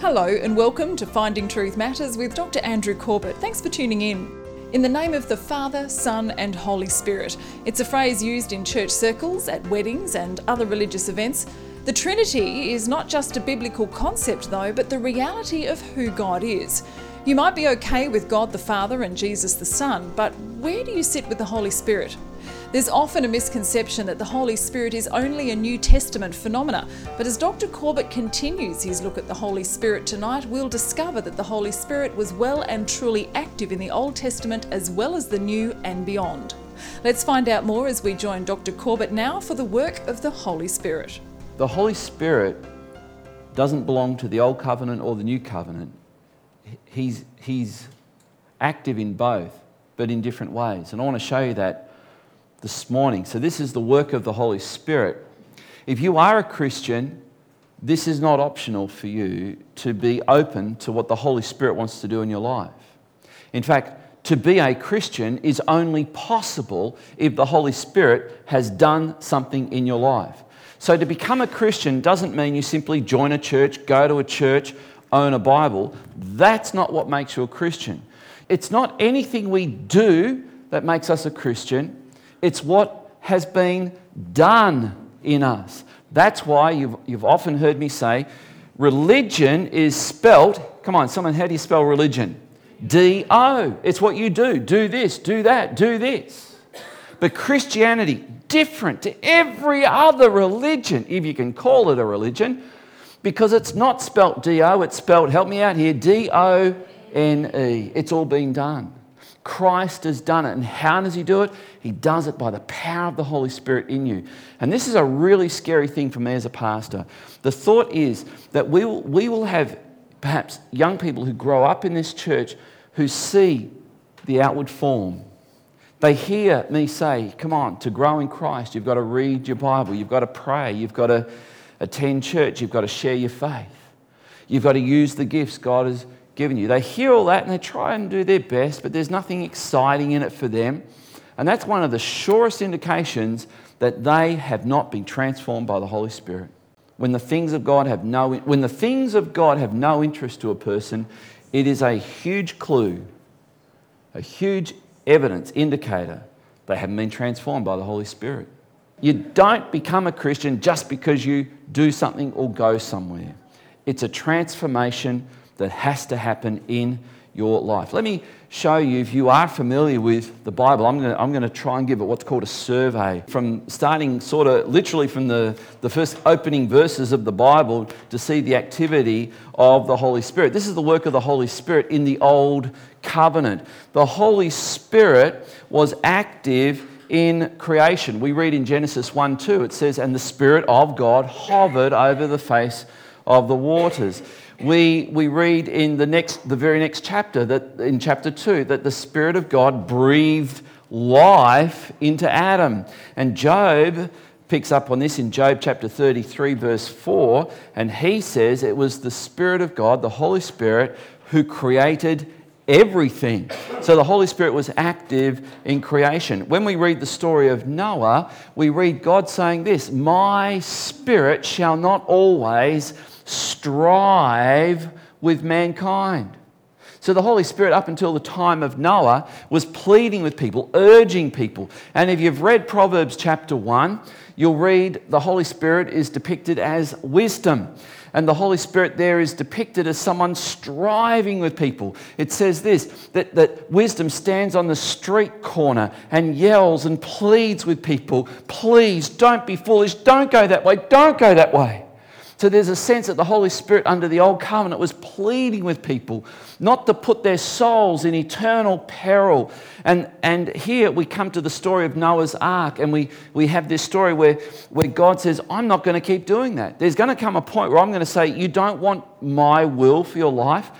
Hello, and welcome to Finding Truth Matters with Dr. Andrew Corbett. Thanks for tuning in. In the name of the Father, Son, and Holy Spirit. It's a phrase used in church circles, at weddings, and other religious events. The Trinity is not just a biblical concept, though, but the reality of who God is. You might be okay with God the Father and Jesus the Son, but where do you sit with the Holy Spirit? There's often a misconception that the Holy Spirit is only a New Testament phenomena, but as Dr. Corbett continues his look at the Holy Spirit tonight, we'll discover that the Holy Spirit was well and truly active in the Old Testament as well as the New and beyond. Let's find out more as we join Dr. Corbett now for the work of the Holy Spirit. The Holy Spirit doesn't belong to the Old Covenant or the New Covenant. He's, he's active in both, but in different ways. And I want to show you that this morning. So, this is the work of the Holy Spirit. If you are a Christian, this is not optional for you to be open to what the Holy Spirit wants to do in your life. In fact, to be a Christian is only possible if the Holy Spirit has done something in your life. So, to become a Christian doesn't mean you simply join a church, go to a church, own a Bible. That's not what makes you a Christian. It's not anything we do that makes us a Christian. It's what has been done in us. That's why you've, you've often heard me say religion is spelt, come on, someone, how do you spell religion? D O. It's what you do. Do this, do that, do this. But Christianity, different to every other religion, if you can call it a religion, because it's not spelt D O, it's spelt, help me out here, D O N E. It's all been done. Christ has done it. And how does he do it? He does it by the power of the Holy Spirit in you. And this is a really scary thing for me as a pastor. The thought is that we will, we will have perhaps young people who grow up in this church who see the outward form. They hear me say, Come on, to grow in Christ, you've got to read your Bible, you've got to pray, you've got to attend church, you've got to share your faith, you've got to use the gifts God has given you. They hear all that and they try and do their best, but there's nothing exciting in it for them. And that's one of the surest indications that they have not been transformed by the Holy Spirit. When the things of God have no, when the things of God have no interest to a person, it is a huge clue, a huge evidence indicator they haven't been transformed by the Holy Spirit. You don't become a Christian just because you do something or go somewhere. It's a transformation that has to happen in your life. Let me show you, if you are familiar with the Bible, I'm going to, I'm going to try and give it what's called a survey. From starting sort of literally from the, the first opening verses of the Bible to see the activity of the Holy Spirit. This is the work of the Holy Spirit in the Old Covenant. The Holy Spirit was active in creation. We read in Genesis 1 2, it says, And the Spirit of God hovered over the face of the waters we, we read in the, next, the very next chapter, that, in chapter 2, that the Spirit of God breathed life into Adam. And Job picks up on this in Job chapter 33, verse 4, and he says it was the Spirit of God, the Holy Spirit, who created everything. So the Holy Spirit was active in creation. When we read the story of Noah, we read God saying this My spirit shall not always strive with mankind. So the Holy Spirit, up until the time of Noah, was pleading with people, urging people. And if you've read Proverbs chapter 1, you'll read the Holy Spirit is depicted as wisdom. And the Holy Spirit there is depicted as someone striving with people. It says this that, that wisdom stands on the street corner and yells and pleads with people please don't be foolish, don't go that way, don't go that way. So there's a sense that the Holy Spirit under the Old Covenant was pleading with people not to put their souls in eternal peril. And, and here we come to the story of Noah's Ark, and we, we have this story where, where God says, I'm not going to keep doing that. There's going to come a point where I'm going to say, You don't want my will for your life?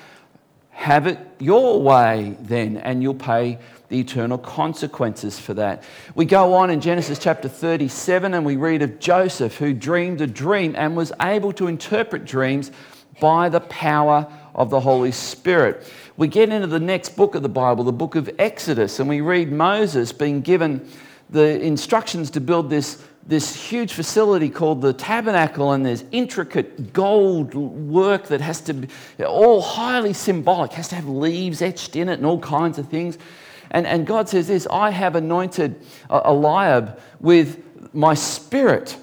Have it your way then, and you'll pay the eternal consequences for that. We go on in Genesis chapter 37 and we read of Joseph who dreamed a dream and was able to interpret dreams by the power of the Holy Spirit. We get into the next book of the Bible, the book of Exodus, and we read Moses being given the instructions to build this this huge facility called the tabernacle, and there's intricate gold work that has to be all highly symbolic, has to have leaves etched in it and all kinds of things. And, and God says this I have anointed Eliab with my spirit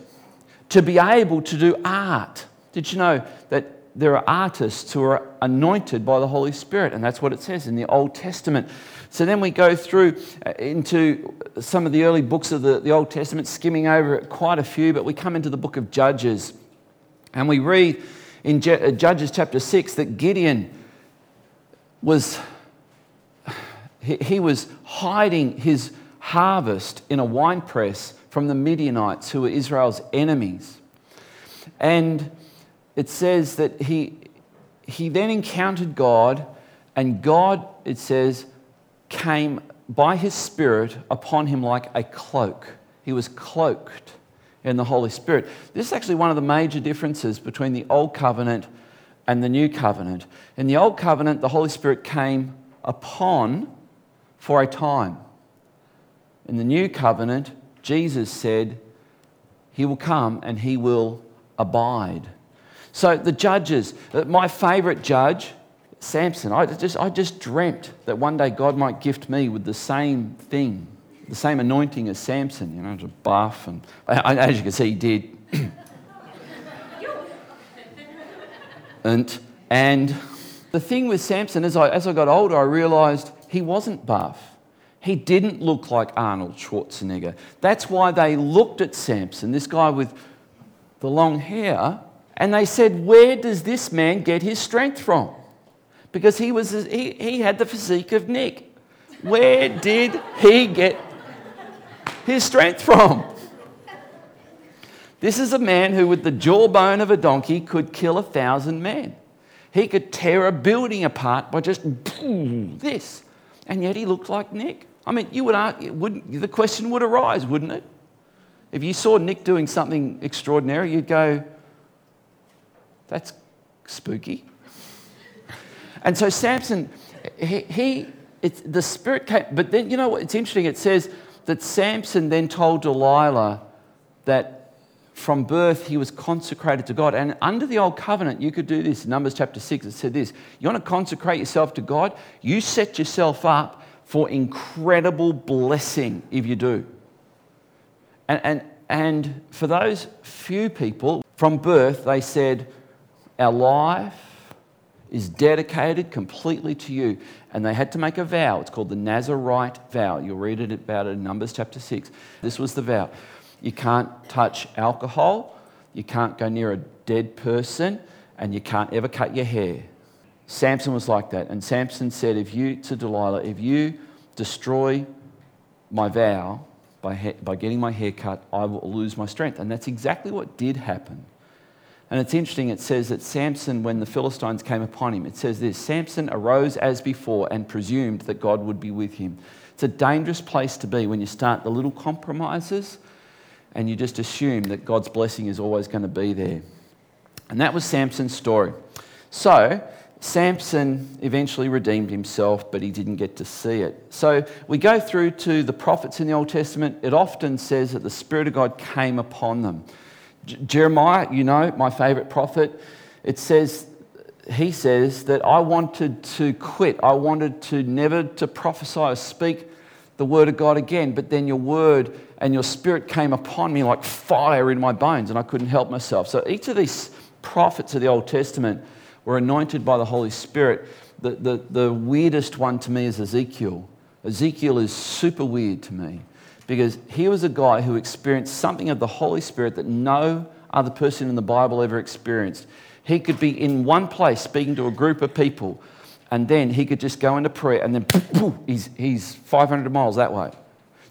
to be able to do art. Did you know that there are artists who are anointed by the Holy Spirit? And that's what it says in the Old Testament. So then we go through uh, into some of the early books of the, the Old Testament, skimming over quite a few, but we come into the book of Judges. And we read in uh, Judges chapter 6 that Gideon was he, he was hiding his harvest in a winepress from the Midianites, who were Israel's enemies. And it says that he, he then encountered God, and God, it says, came by his Spirit upon him like a cloak. He was cloaked in the Holy Spirit. This is actually one of the major differences between the Old Covenant and the New Covenant. In the Old Covenant, the Holy Spirit came upon for a time. In the new covenant, Jesus said, He will come and He will abide. So the judges, uh, my favourite judge, Samson, I just, I just dreamt that one day God might gift me with the same thing, the same anointing as Samson, you know, to buff. And as you can see, he did. and, and the thing with Samson, as I, as I got older, I realised he wasn't buff. He didn't look like Arnold Schwarzenegger. That's why they looked at Samson, this guy with the long hair, and they said, Where does this man get his strength from? Because he, was, he, he had the physique of Nick. Where did he get his strength from? This is a man who, with the jawbone of a donkey, could kill a thousand men. He could tear a building apart by just this and yet he looked like Nick. I mean, you would, argue, wouldn't, the question would arise, wouldn't it? If you saw Nick doing something extraordinary, you'd go, that's spooky. and so Samson, he, he the spirit came, but then, you know what? It's interesting. It says that Samson then told Delilah that from birth he was consecrated to God. And under the old covenant, you could do this. In Numbers chapter 6, it said this You want to consecrate yourself to God? You set yourself up for incredible blessing if you do. And, and, and for those few people, from birth, they said, Our life is dedicated completely to you. And they had to make a vow. It's called the Nazarite vow. You'll read it about it in Numbers chapter 6. This was the vow. You can't touch alcohol, you can't go near a dead person, and you can't ever cut your hair. Samson was like that. And Samson said, if you, to Delilah, if you destroy my vow by, ha- by getting my hair cut, I will lose my strength. And that's exactly what did happen. And it's interesting, it says that Samson, when the Philistines came upon him, it says this Samson arose as before and presumed that God would be with him. It's a dangerous place to be when you start the little compromises and you just assume that God's blessing is always going to be there. And that was Samson's story. So, Samson eventually redeemed himself, but he didn't get to see it. So we go through to the prophets in the Old Testament. It often says that the Spirit of God came upon them. J- Jeremiah, you know, my favorite prophet, it says, he says that I wanted to quit. I wanted to never to prophesy or speak the word of God again, but then your word and your spirit came upon me like fire in my bones, and I couldn't help myself. So each of these prophets of the Old Testament were anointed by the Holy Spirit. The, the, the weirdest one to me is Ezekiel. Ezekiel is super weird to me because he was a guy who experienced something of the Holy Spirit that no other person in the Bible ever experienced. He could be in one place speaking to a group of people, and then he could just go into prayer, and then poof, he's, he's 500 miles that way.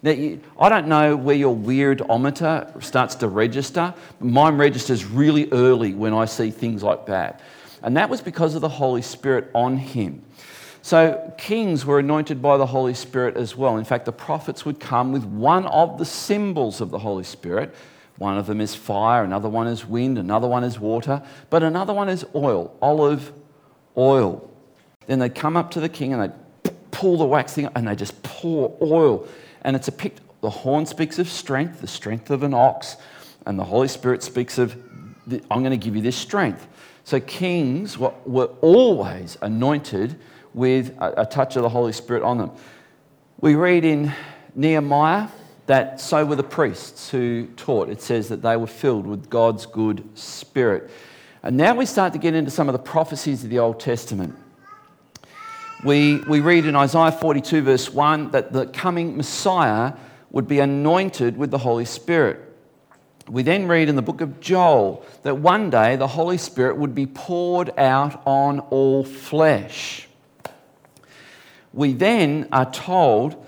Now, I don't know where your weirdometer starts to register. Mine registers really early when I see things like that. And that was because of the Holy Spirit on him. So, kings were anointed by the Holy Spirit as well. In fact, the prophets would come with one of the symbols of the Holy Spirit. One of them is fire, another one is wind, another one is water, but another one is oil, olive oil. Then they'd come up to the king and they'd pull the wax thing and they just pour oil and it's a pic- the horn speaks of strength, the strength of an ox, and the Holy Spirit speaks of, I'm going to give you this strength. So kings were, were always anointed with a, a touch of the Holy Spirit on them. We read in Nehemiah that so were the priests who taught. It says that they were filled with God's good spirit. And now we start to get into some of the prophecies of the Old Testament. We, we read in Isaiah 42, verse 1, that the coming Messiah would be anointed with the Holy Spirit. We then read in the book of Joel that one day the Holy Spirit would be poured out on all flesh. We then are told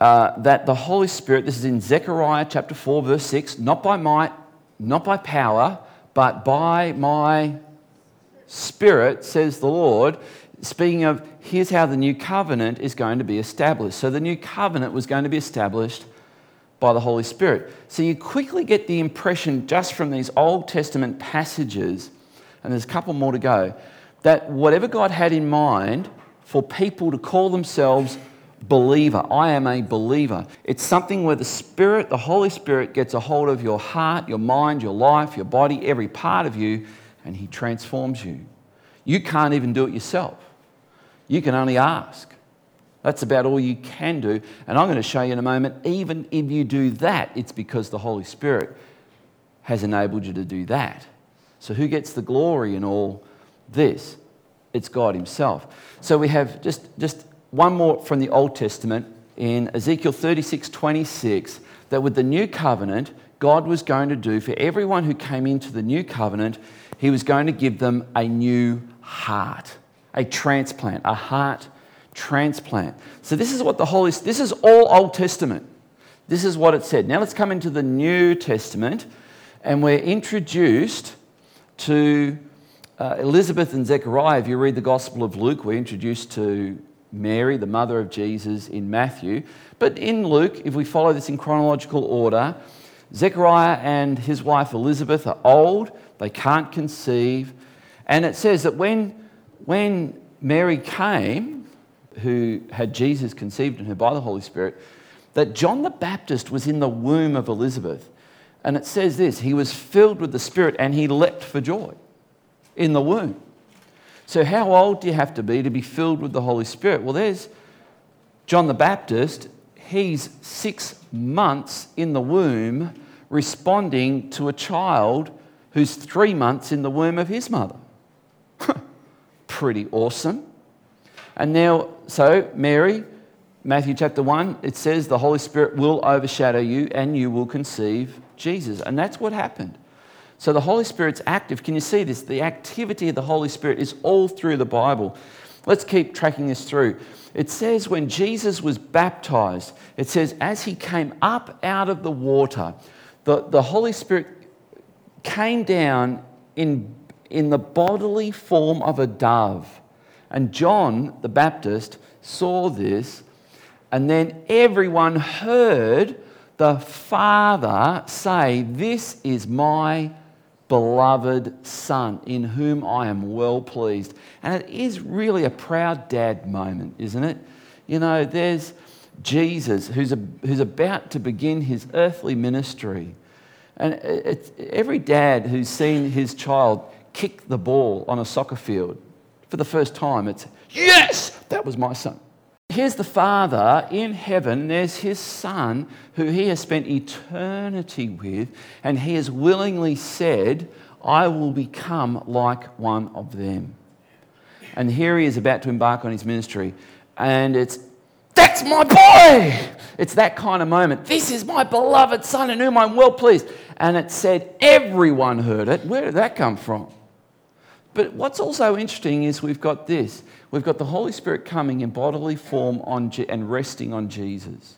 uh, that the Holy Spirit, this is in Zechariah chapter 4, verse 6, not by might, not by power, but by my spirit, says the Lord. Speaking of, here's how the new covenant is going to be established. So the new covenant was going to be established by the Holy Spirit. So you quickly get the impression just from these Old Testament passages, and there's a couple more to go, that whatever God had in mind for people to call themselves believer, I am a believer, it's something where the Spirit, the Holy Spirit, gets a hold of your heart, your mind, your life, your body, every part of you, and He transforms you. You can't even do it yourself. You can only ask. That's about all you can do. And I'm going to show you in a moment, even if you do that, it's because the Holy Spirit has enabled you to do that. So, who gets the glory in all this? It's God Himself. So, we have just, just one more from the Old Testament in Ezekiel 36 26 that with the new covenant, God was going to do for everyone who came into the new covenant, He was going to give them a new heart, a transplant, a heart transplant. So this is what the Holy this is all Old Testament. This is what it said. Now let's come into the New Testament and we're introduced to uh, Elizabeth and Zechariah. If you read the Gospel of Luke, we're introduced to Mary, the mother of Jesus, in Matthew. But in Luke, if we follow this in chronological order, Zechariah and his wife Elizabeth are old, they can't conceive. And it says that when, when Mary came, who had Jesus conceived in her by the Holy Spirit, that John the Baptist was in the womb of Elizabeth. And it says this he was filled with the Spirit and he leapt for joy in the womb. So, how old do you have to be to be filled with the Holy Spirit? Well, there's John the Baptist. He's six months in the womb responding to a child who's three months in the womb of his mother. Pretty awesome. And now, so Mary, Matthew chapter 1, it says the Holy Spirit will overshadow you and you will conceive Jesus. And that's what happened. So the Holy Spirit's active. Can you see this? The activity of the Holy Spirit is all through the Bible. Let's keep tracking this through. It says when Jesus was baptized, it says as he came up out of the water, the, the Holy Spirit came down in, in the bodily form of a dove and John the Baptist saw this, and then everyone heard the Father say, This is my beloved Son, in whom I am well pleased. And it is really a proud dad moment, isn't it? You know, there's Jesus who's, a, who's about to begin his earthly ministry. And every dad who's seen his child kick the ball on a soccer field for the first time. It's, yes, that was my son. Here's the Father in heaven. There's his Son who he has spent eternity with, and he has willingly said, I will become like one of them. And here he is about to embark on his ministry, and it's, that's my boy! It's that kind of moment. This is my beloved Son in whom I'm well pleased. And it said, everyone heard it. Where did that come from? But what's also interesting is we've got this we've got the Holy Spirit coming in bodily form on Je- and resting on Jesus.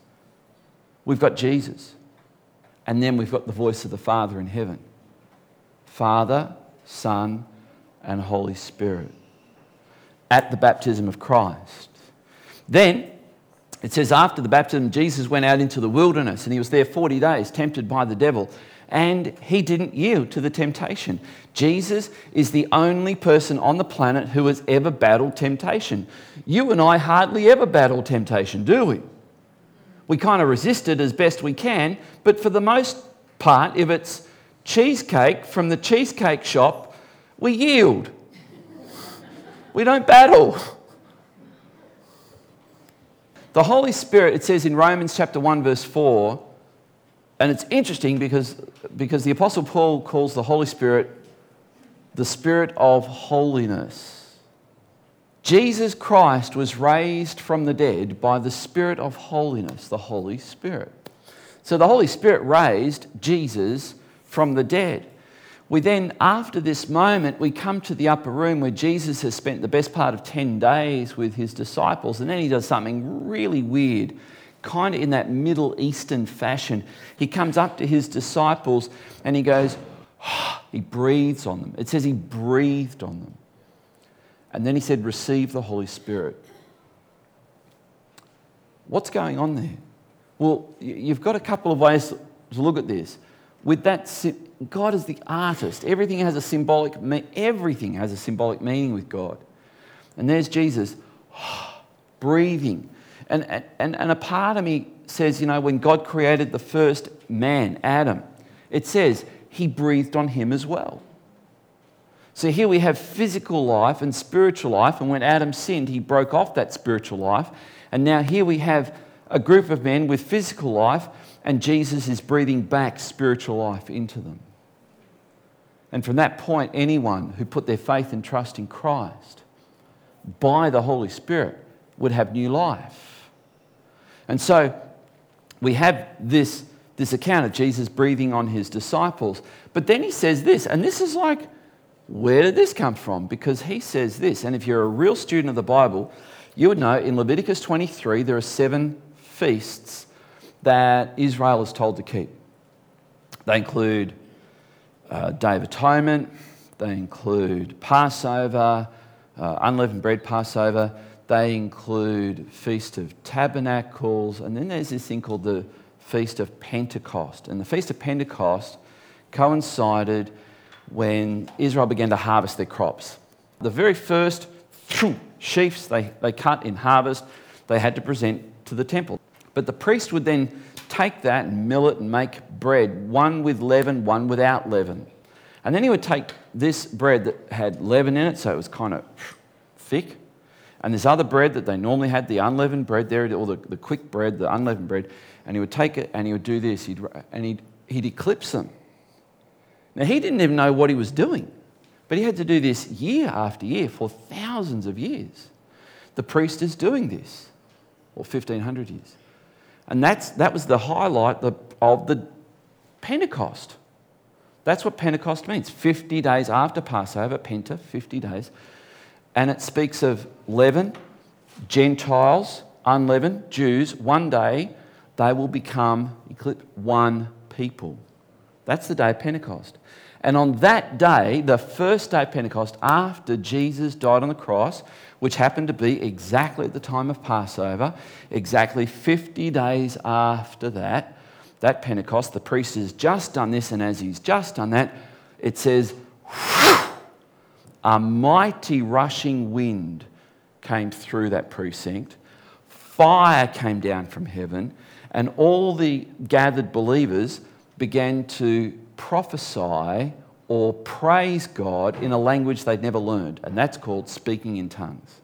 We've got Jesus. And then we've got the voice of the Father in heaven Father, Son, and Holy Spirit at the baptism of Christ. Then it says, after the baptism, Jesus went out into the wilderness and he was there 40 days, tempted by the devil and he didn't yield to the temptation. Jesus is the only person on the planet who has ever battled temptation. You and I hardly ever battle temptation, do we? We kind of resist it as best we can, but for the most part, if it's cheesecake from the cheesecake shop, we yield. we don't battle. The Holy Spirit, it says in Romans chapter 1, verse 4, and it's interesting because, because the Apostle Paul calls the Holy Spirit the Spirit of holiness. Jesus Christ was raised from the dead by the Spirit of holiness, the Holy Spirit. So the Holy Spirit raised Jesus from the dead. We then, after this moment, we come to the upper room where Jesus has spent the best part of 10 days with his disciples, and then he does something really weird, kind of in that Middle Eastern fashion. He comes up to his disciples and he goes, oh, he breathes on them. It says he breathed on them. And then he said, Receive the Holy Spirit. What's going on there? Well, you've got a couple of ways to look at this. With that, God is the artist. Everything has a symbolic, everything has a symbolic meaning with God. And there's Jesus ah, breathing. And, and, and a part of me says, you know, when God created the first man, Adam, it says he breathed on him as well. So here we have physical life and spiritual life. And when Adam sinned, he broke off that spiritual life. And now here we have a group of men with physical life, and Jesus is breathing back spiritual life into them. And from that point, anyone who put their faith and trust in Christ by the Holy Spirit would have new life. And so we have this, this account of Jesus breathing on his disciples. But then he says this, and this is like, where did this come from? Because he says this, and if you're a real student of the Bible, you would know in Leviticus 23 there are seven feasts that Israel is told to keep. They include uh, Day of Atonement, they include Passover, uh, unleavened bread Passover, they include Feast of Tabernacles, and then there's this thing called the Feast of Pentecost. And the Feast of Pentecost coincided when Israel began to harvest their crops. The very first sheaves they, they cut in harvest, they had to present to the temple. But the priest would then take that and mill it and make bread, one with leaven, one without leaven. And then he would take this bread that had leaven in it, so it was kind of thick, and this other bread that they normally had, the unleavened bread there, or the, the quick bread, the unleavened bread, and he would take it and he would do this, he'd, and he'd, he'd eclipse them. Now, he didn't even know what he was doing, but he had to do this year after year for thousands of years. The priest is doing this, or 1500 years. And that's, that was the highlight of the Pentecost. That's what Pentecost means 50 days after Passover, Penta, 50 days. And it speaks of leaven, Gentiles, unleavened, Jews. One day they will become one people. That's the day of Pentecost. And on that day, the first day of Pentecost, after Jesus died on the cross, which happened to be exactly at the time of Passover, exactly 50 days after that, that Pentecost, the priest has just done this, and as he's just done that, it says, a mighty rushing wind came through that precinct, fire came down from heaven, and all the gathered believers began to prophesy or praise God in a language they'd never learned, and that's called speaking in tongues.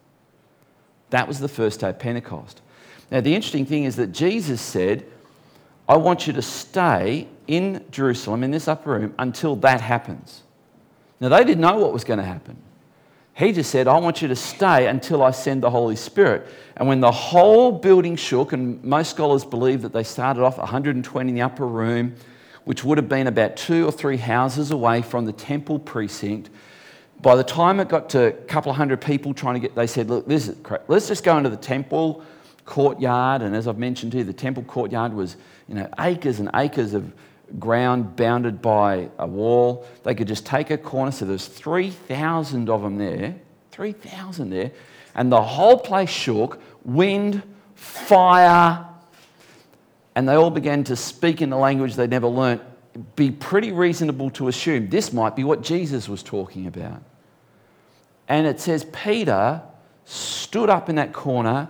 That was the first day of Pentecost. Now, the interesting thing is that Jesus said, I want you to stay in Jerusalem in this upper room until that happens. Now, they didn't know what was going to happen. He just said, I want you to stay until I send the Holy Spirit. And when the whole building shook, and most scholars believe that they started off 120 in the upper room, which would have been about two or three houses away from the temple precinct. By the time it got to a couple of hundred people trying to get, they said, Look, this is crap. Let's just go into the temple courtyard. And as I've mentioned to you, the temple courtyard was you know, acres and acres of ground bounded by a wall. They could just take a corner. So there's 3,000 of them there, 3,000 there. And the whole place shook wind, fire, and they all began to speak in a language they'd never learnt, be pretty reasonable to assume this might be what Jesus was talking about. And it says Peter stood up in that corner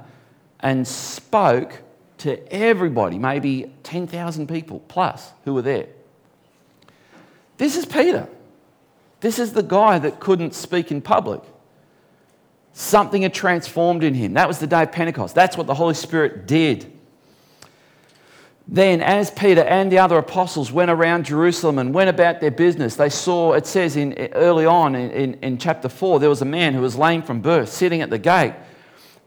and spoke to everybody, maybe 10,000 people plus who were there. This is Peter. This is the guy that couldn't speak in public. Something had transformed in him. That was the day of Pentecost. That's what the Holy Spirit did. Then, as Peter and the other apostles went around Jerusalem and went about their business, they saw, it says in, early on in, in, in chapter 4, there was a man who was lame from birth sitting at the gate.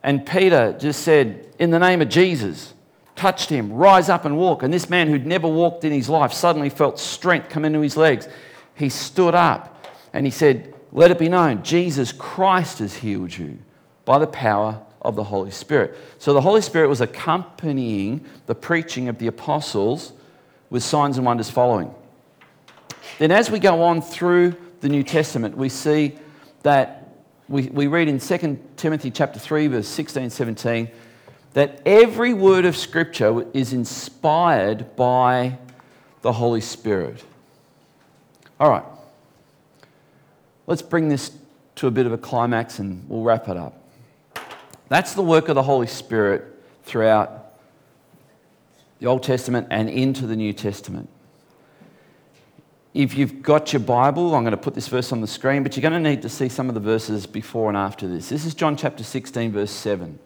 And Peter just said, In the name of Jesus, touched him, rise up and walk. And this man who'd never walked in his life suddenly felt strength come into his legs. He stood up and he said, Let it be known, Jesus Christ has healed you by the power of the Holy Spirit. So the Holy Spirit was accompanying the preaching of the apostles with signs and wonders following. Then, as we go on through the New Testament, we see that we, we read in 2 Timothy chapter 3, verse 16 17, that every word of Scripture is inspired by the Holy Spirit. All right, let's bring this to a bit of a climax and we'll wrap it up. That's the work of the Holy Spirit throughout the Old Testament and into the New Testament. If you've got your Bible, I'm going to put this verse on the screen, but you're going to need to see some of the verses before and after this. This is John chapter 16, verse 7.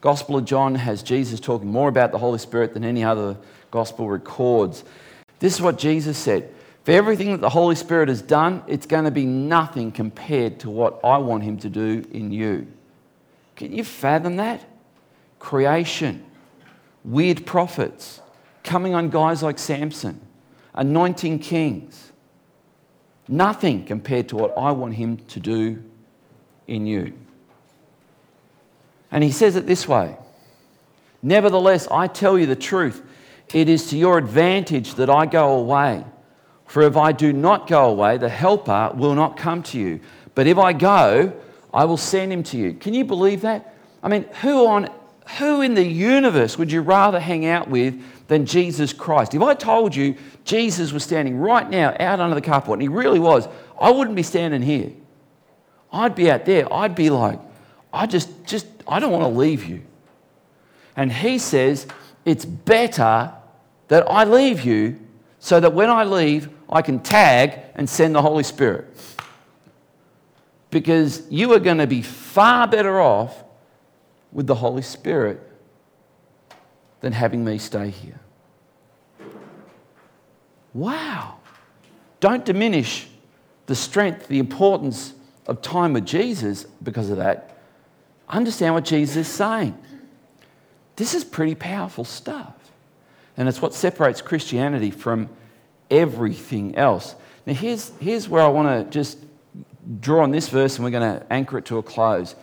Gospel of John has Jesus talking more about the Holy Spirit than any other gospel records. This is what Jesus said. For everything that the Holy Spirit has done, it's going to be nothing compared to what I want him to do in you. Can you fathom that? Creation, weird prophets, coming on guys like Samson, anointing kings. Nothing compared to what I want him to do in you. And he says it this way Nevertheless, I tell you the truth. It is to your advantage that I go away. For if I do not go away, the Helper will not come to you. But if I go, I will send him to you. Can you believe that? I mean, who on who in the universe would you rather hang out with than Jesus Christ? If I told you Jesus was standing right now out under the carport, and he really was, I wouldn't be standing here. I'd be out there. I'd be like, I just, just, I don't want to leave you. And he says, it's better that I leave you so that when I leave, I can tag and send the Holy Spirit because you are going to be far better off with the Holy Spirit than having me stay here. Wow. Don't diminish the strength, the importance of time with Jesus because of that. Understand what Jesus is saying. This is pretty powerful stuff. And it's what separates Christianity from everything else. Now, here's, here's where I want to just draw on this verse and we're going to anchor it to a close.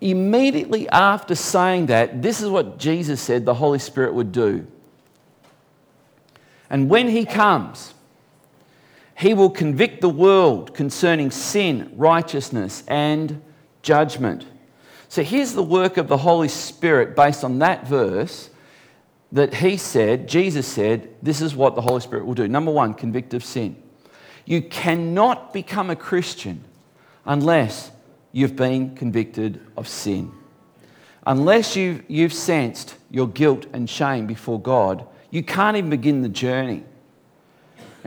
Immediately after saying that, this is what Jesus said the Holy Spirit would do. And when He comes, He will convict the world concerning sin, righteousness, and judgment. So here's the work of the Holy Spirit based on that verse that He said, Jesus said, this is what the Holy Spirit will do. Number one, convict of sin. You cannot become a Christian unless you've been convicted of sin. Unless you've, you've sensed your guilt and shame before God, you can't even begin the journey.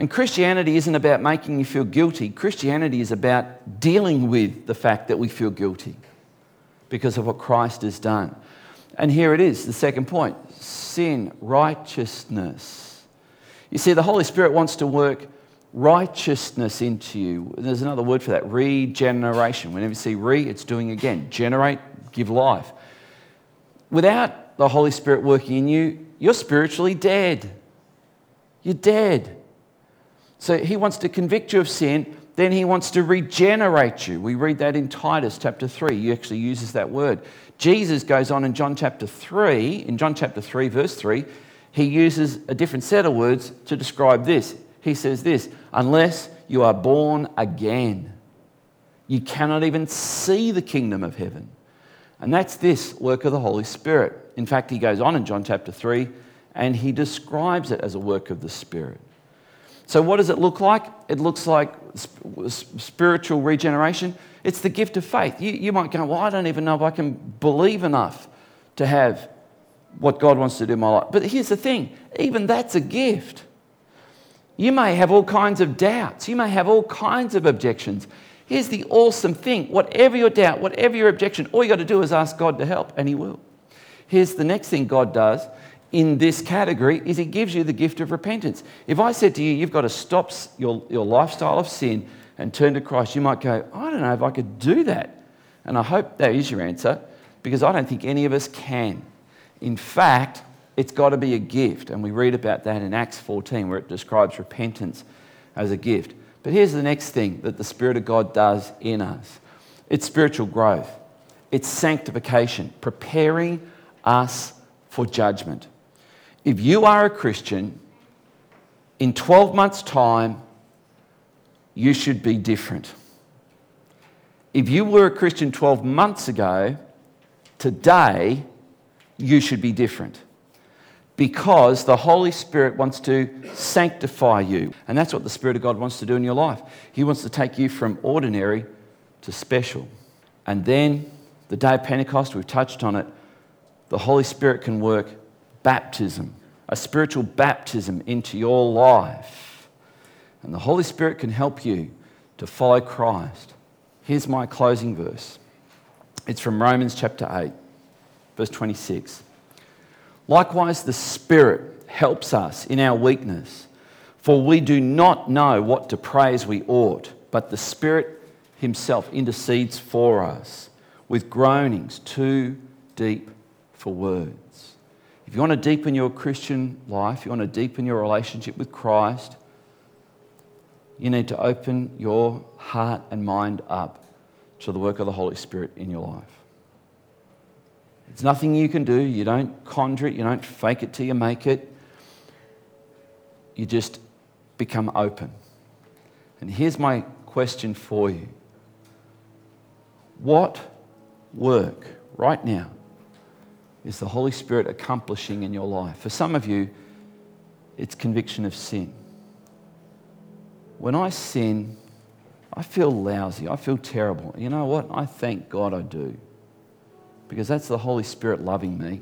And Christianity isn't about making you feel guilty. Christianity is about dealing with the fact that we feel guilty because of what Christ has done. And here it is, the second point sin, righteousness. You see, the Holy Spirit wants to work righteousness into you. There's another word for that regeneration. Whenever you see re, it's doing again. Generate, give life. Without the Holy Spirit working in you, you're spiritually dead. You're dead. So he wants to convict you of sin, then he wants to regenerate you. We read that in Titus chapter 3. He actually uses that word. Jesus goes on in John chapter 3, in John chapter 3, verse 3, he uses a different set of words to describe this he says this unless you are born again, you cannot even see the kingdom of heaven. And that's this work of the Holy Spirit. In fact, he goes on in John chapter 3 and he describes it as a work of the Spirit. So, what does it look like? It looks like spiritual regeneration. It's the gift of faith. You, you might go, Well, I don't even know if I can believe enough to have what God wants to do in my life. But here's the thing even that's a gift. You may have all kinds of doubts, you may have all kinds of objections. Here's the awesome thing whatever your doubt, whatever your objection, all you got to do is ask God to help, and He will. Here's the next thing God does in this category is he gives you the gift of repentance. If I said to you, you've got to stop your, your lifestyle of sin and turn to Christ, you might go, I don't know if I could do that. And I hope that is your answer because I don't think any of us can. In fact, it's got to be a gift. And we read about that in Acts 14 where it describes repentance as a gift. But here's the next thing that the Spirit of God does in us it's spiritual growth, it's sanctification, preparing us for judgment. If you are a Christian, in 12 months' time, you should be different. If you were a Christian 12 months ago, today, you should be different. Because the Holy Spirit wants to sanctify you. And that's what the Spirit of God wants to do in your life. He wants to take you from ordinary to special. And then, the day of Pentecost, we've touched on it, the Holy Spirit can work baptism, a spiritual baptism into your life. And the Holy Spirit can help you to follow Christ. Here's my closing verse it's from Romans chapter 8, verse 26. Likewise, the Spirit helps us in our weakness, for we do not know what to pray as we ought, but the Spirit Himself intercedes for us with groanings too deep for words. If you want to deepen your Christian life, you want to deepen your relationship with Christ, you need to open your heart and mind up to the work of the Holy Spirit in your life. It's nothing you can do. You don't conjure it, you don't fake it till you make it. You just become open. And here's my question for you What work right now is the Holy Spirit accomplishing in your life? For some of you, it's conviction of sin. When I sin, I feel lousy. I feel terrible. You know what? I thank God I do. Because that's the Holy Spirit loving me.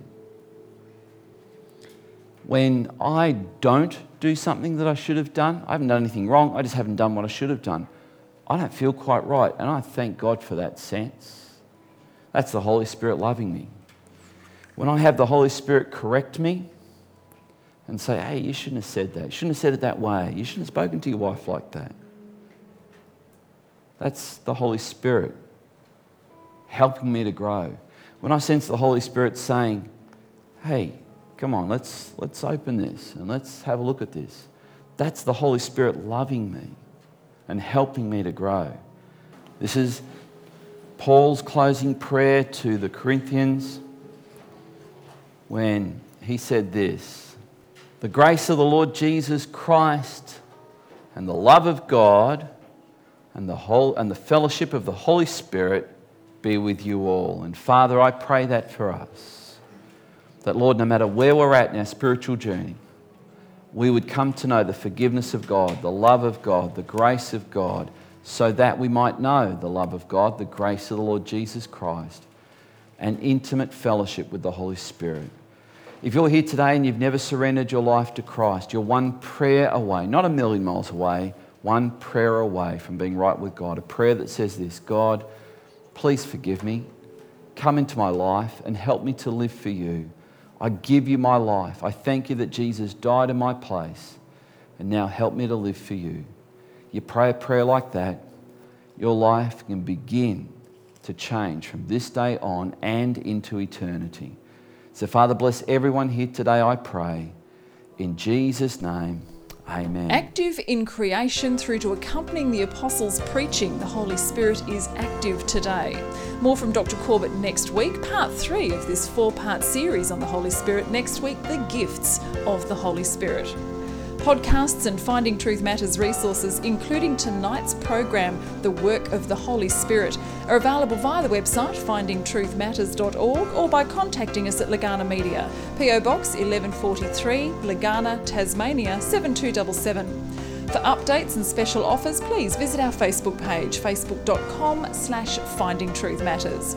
When I don't do something that I should have done, I haven't done anything wrong, I just haven't done what I should have done. I don't feel quite right. And I thank God for that sense. That's the Holy Spirit loving me when I have the Holy Spirit correct me and say, hey, you shouldn't have said that. You shouldn't have said it that way. You shouldn't have spoken to your wife like that. That's the Holy Spirit helping me to grow. When I sense the Holy Spirit saying, hey, come on, let's, let's open this and let's have a look at this, that's the Holy Spirit loving me and helping me to grow. This is Paul's closing prayer to the Corinthians when he said this The grace of the Lord Jesus Christ and the love of God and the, whole, and the fellowship of the Holy Spirit be with you all. And Father, I pray that for us. That, Lord, no matter where we're at in our spiritual journey, we would come to know the forgiveness of God, the love of God, the grace of God, so that we might know the love of God, the grace of the Lord Jesus Christ, and intimate fellowship with the Holy Spirit. If you're here today and you've never surrendered your life to Christ, you're one prayer away, not a million miles away, one prayer away from being right with God. A prayer that says this God, please forgive me. Come into my life and help me to live for you. I give you my life. I thank you that Jesus died in my place. And now help me to live for you. You pray a prayer like that, your life can begin to change from this day on and into eternity. So, Father, bless everyone here today, I pray. In Jesus' name, amen. Active in creation through to accompanying the apostles' preaching, the Holy Spirit is active today. More from Dr. Corbett next week, part three of this four part series on the Holy Spirit. Next week, the gifts of the Holy Spirit. Podcasts and Finding Truth Matters resources, including tonight's program, The Work of the Holy Spirit, are available via the website findingtruthmatters.org or by contacting us at Legana Media, PO Box 1143, Legana, Tasmania 7277. For updates and special offers, please visit our Facebook page, facebook.com slash findingtruthmatters.